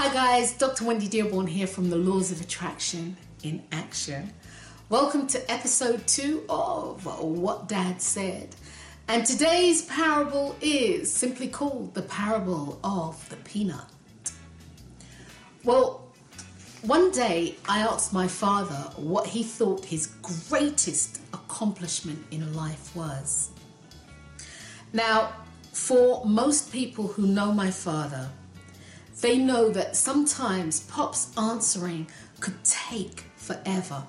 Hi guys, Dr. Wendy Dearborn here from the Laws of Attraction in Action. Welcome to episode two of What Dad Said. And today's parable is simply called the parable of the peanut. Well, one day I asked my father what he thought his greatest accomplishment in life was. Now, for most people who know my father, they know that sometimes Pop's answering could take forever.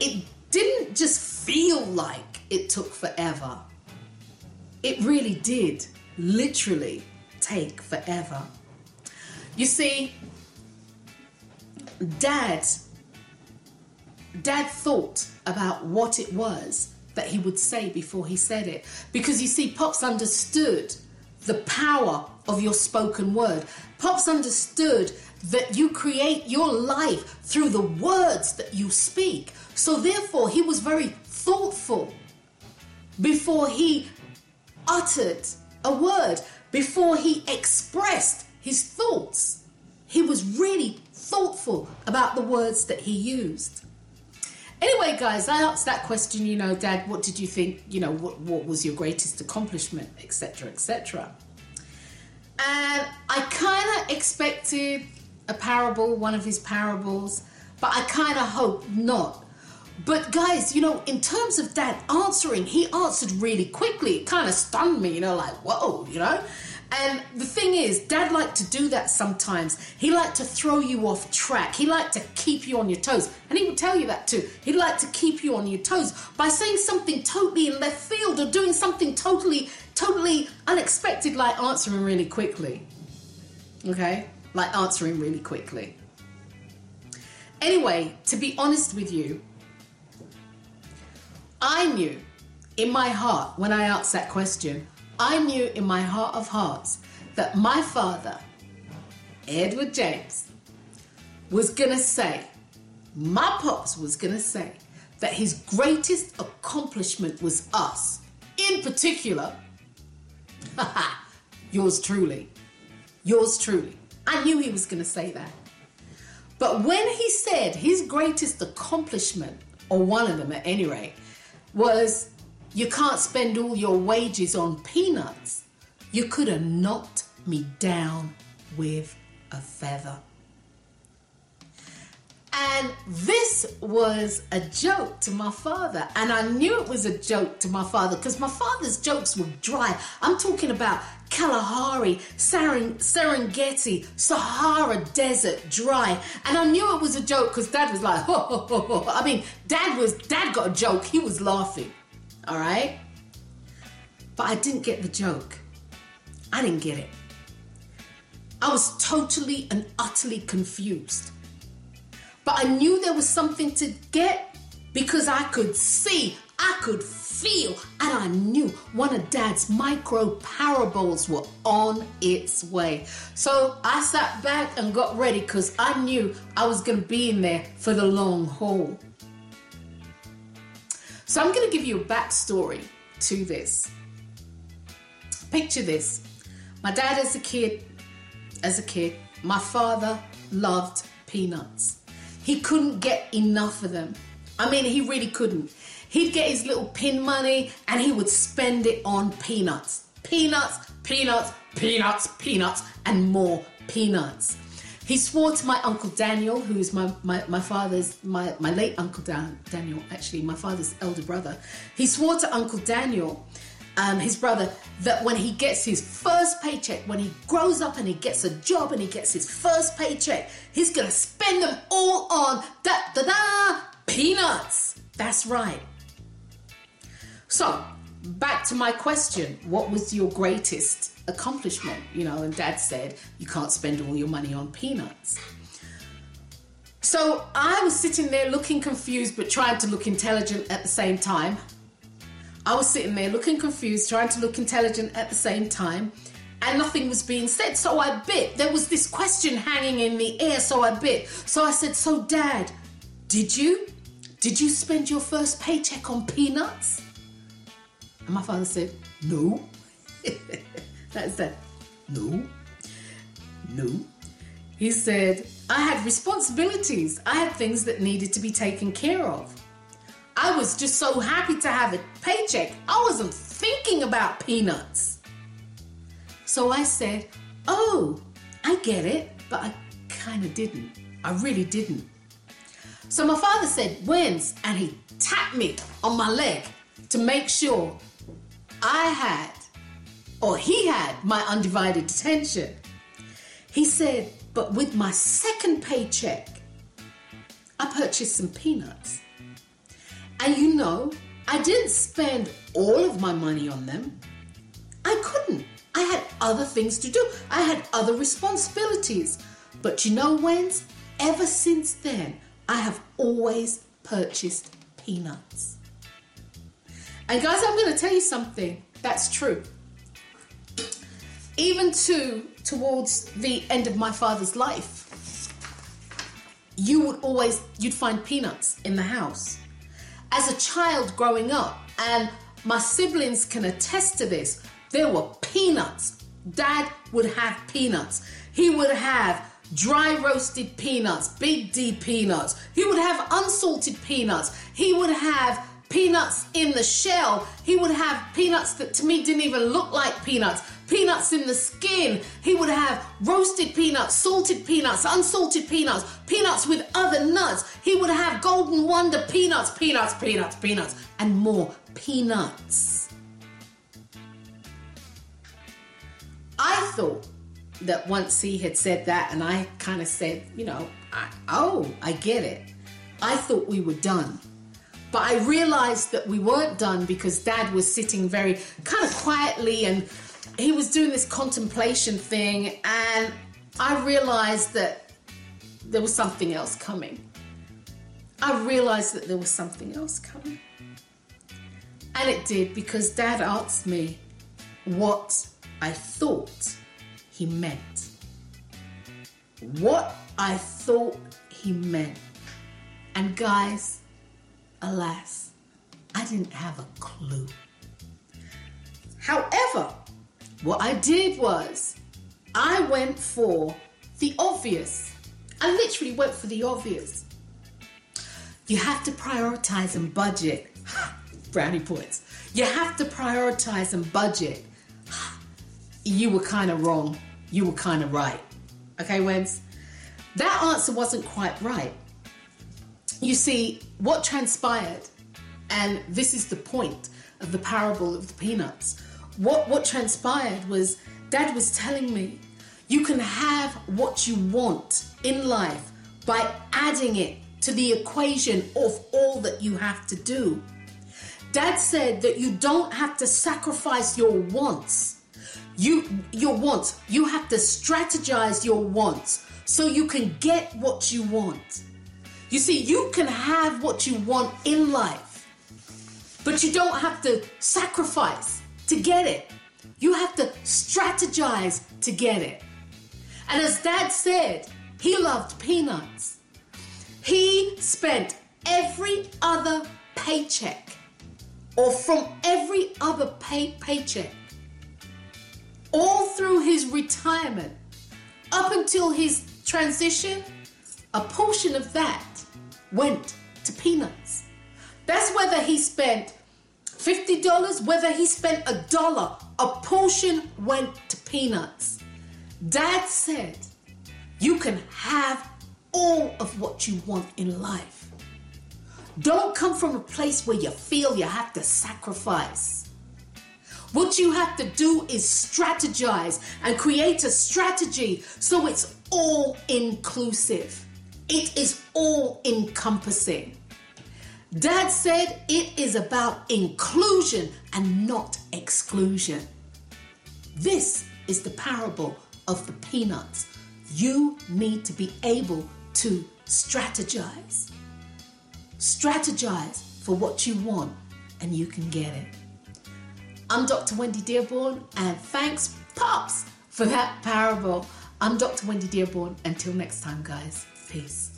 It didn't just feel like it took forever, it really did literally take forever. You see, Dad, Dad thought about what it was that he would say before he said it. Because you see, Pops understood the power of your spoken word. Pops understood that you create your life through the words that you speak. So therefore, he was very thoughtful before he uttered a word, before he expressed his thoughts. He was really thoughtful about the words that he used. Anyway, guys, I asked that question, you know, Dad, what did you think, you know, what, what was your greatest accomplishment, etc., etc. And I kind of expected a parable, one of his parables, but I kind of hope not. But guys, you know, in terms of Dad answering, he answered really quickly. It kind of stunned me, you know, like, whoa, you know? And the thing is, dad liked to do that sometimes. He liked to throw you off track. He liked to keep you on your toes. And he would tell you that too. He'd like to keep you on your toes by saying something totally in left field or doing something totally, totally unexpected, like answering really quickly. Okay? Like answering really quickly. Anyway, to be honest with you, I knew in my heart when I asked that question, I knew in my heart of hearts that my father, Edward James, was going to say, my pops was going to say, that his greatest accomplishment was us. In particular, yours truly. Yours truly. I knew he was going to say that. But when he said his greatest accomplishment, or one of them at any rate, was you can't spend all your wages on peanuts. You could have knocked me down with a feather. And this was a joke to my father. And I knew it was a joke to my father because my father's jokes were dry. I'm talking about Kalahari, Serengeti, Sahara Desert dry. And I knew it was a joke because dad was like, ho, ho, ho, ho. I mean, dad was, dad got a joke. He was laughing. All right? But I didn't get the joke. I didn't get it. I was totally and utterly confused. But I knew there was something to get because I could see, I could feel, and I knew one of Dad's micro parables were on its way. So I sat back and got ready because I knew I was going to be in there for the long haul. So I'm going to give you a backstory to this. Picture this. My dad as a kid, as a kid, my father loved peanuts. He couldn't get enough of them. I mean, he really couldn't. He'd get his little pin money and he would spend it on peanuts. Peanuts, peanuts, peanuts, peanuts, and more peanuts. He swore to my Uncle Daniel, who is my, my, my father's, my, my late Uncle Dan, Daniel, actually, my father's elder brother. He swore to Uncle Daniel, um, his brother, that when he gets his first paycheck, when he grows up and he gets a job and he gets his first paycheck, he's gonna spend them all on da da da peanuts. That's right. So, back to my question what was your greatest accomplishment, you know, and dad said, you can't spend all your money on peanuts. So I was sitting there looking confused but trying to look intelligent at the same time. I was sitting there looking confused, trying to look intelligent at the same time, and nothing was being said. So I bit. There was this question hanging in the air, so I bit. So I said, So, Dad, did you? Did you spend your first paycheck on peanuts? And my father said, No. That is that. No, no. He said, I had responsibilities. I had things that needed to be taken care of. I was just so happy to have a paycheck. I wasn't thinking about peanuts. So I said, Oh, I get it, but I kind of didn't. I really didn't. So my father said, Wens? And he tapped me on my leg to make sure I had, or he had, my undivided attention. He said, But with my second paycheck, I purchased some peanuts. And you know, I didn't spend all of my money on them. I couldn't. I had other things to do, I had other responsibilities. But you know, Wens, ever since then, I have always purchased peanuts. And guys, I'm going to tell you something that's true. Even to towards the end of my father's life, you would always you'd find peanuts in the house. As a child growing up, and my siblings can attest to this, there were peanuts. Dad would have peanuts. He would have dry roasted peanuts, big D peanuts. He would have unsalted peanuts. He would have peanuts in the shell. He would have peanuts that to me didn't even look like peanuts. Peanuts in the skin. He would have roasted peanuts, salted peanuts, unsalted peanuts, peanuts with other nuts. He would have golden wonder peanuts, peanuts, peanuts, peanuts, and more peanuts. I thought that once he had said that, and I kind of said, you know, I, oh, I get it. I thought we were done. But I realized that we weren't done because dad was sitting very kind of quietly and he was doing this contemplation thing. And I realized that there was something else coming. I realized that there was something else coming. And it did because dad asked me what I thought he meant. What I thought he meant. And guys, alas, I didn't have a clue. However, what I did was I went for the obvious. I literally went for the obvious. You have to prioritize and budget. Brownie points. You have to prioritize and budget. You were kind of wrong you were kind of right. Okay, Wens? That answer wasn't quite right. You see, what transpired, and this is the point of the parable of the peanuts, what, what transpired was Dad was telling me you can have what you want in life by adding it to the equation of all that you have to do. Dad said that you don't have to sacrifice your wants you your wants. You have to strategize your wants so you can get what you want. You see, you can have what you want in life, but you don't have to sacrifice to get it. You have to strategize to get it. And as dad said, he loved peanuts. He spent every other paycheck or from every other pay- paycheck all through his retirement, up until his transition, a portion of that went to peanuts. That's whether he spent $50, whether he spent a dollar, a portion went to peanuts. Dad said, You can have all of what you want in life. Don't come from a place where you feel you have to sacrifice. What you have to do is strategize and create a strategy so it's all inclusive. It is all encompassing. Dad said it is about inclusion and not exclusion. This is the parable of the peanuts. You need to be able to strategize. Strategize for what you want, and you can get it. I'm Dr. Wendy Dearborn, and thanks, Pops, for that parable. I'm Dr. Wendy Dearborn. Until next time, guys, peace.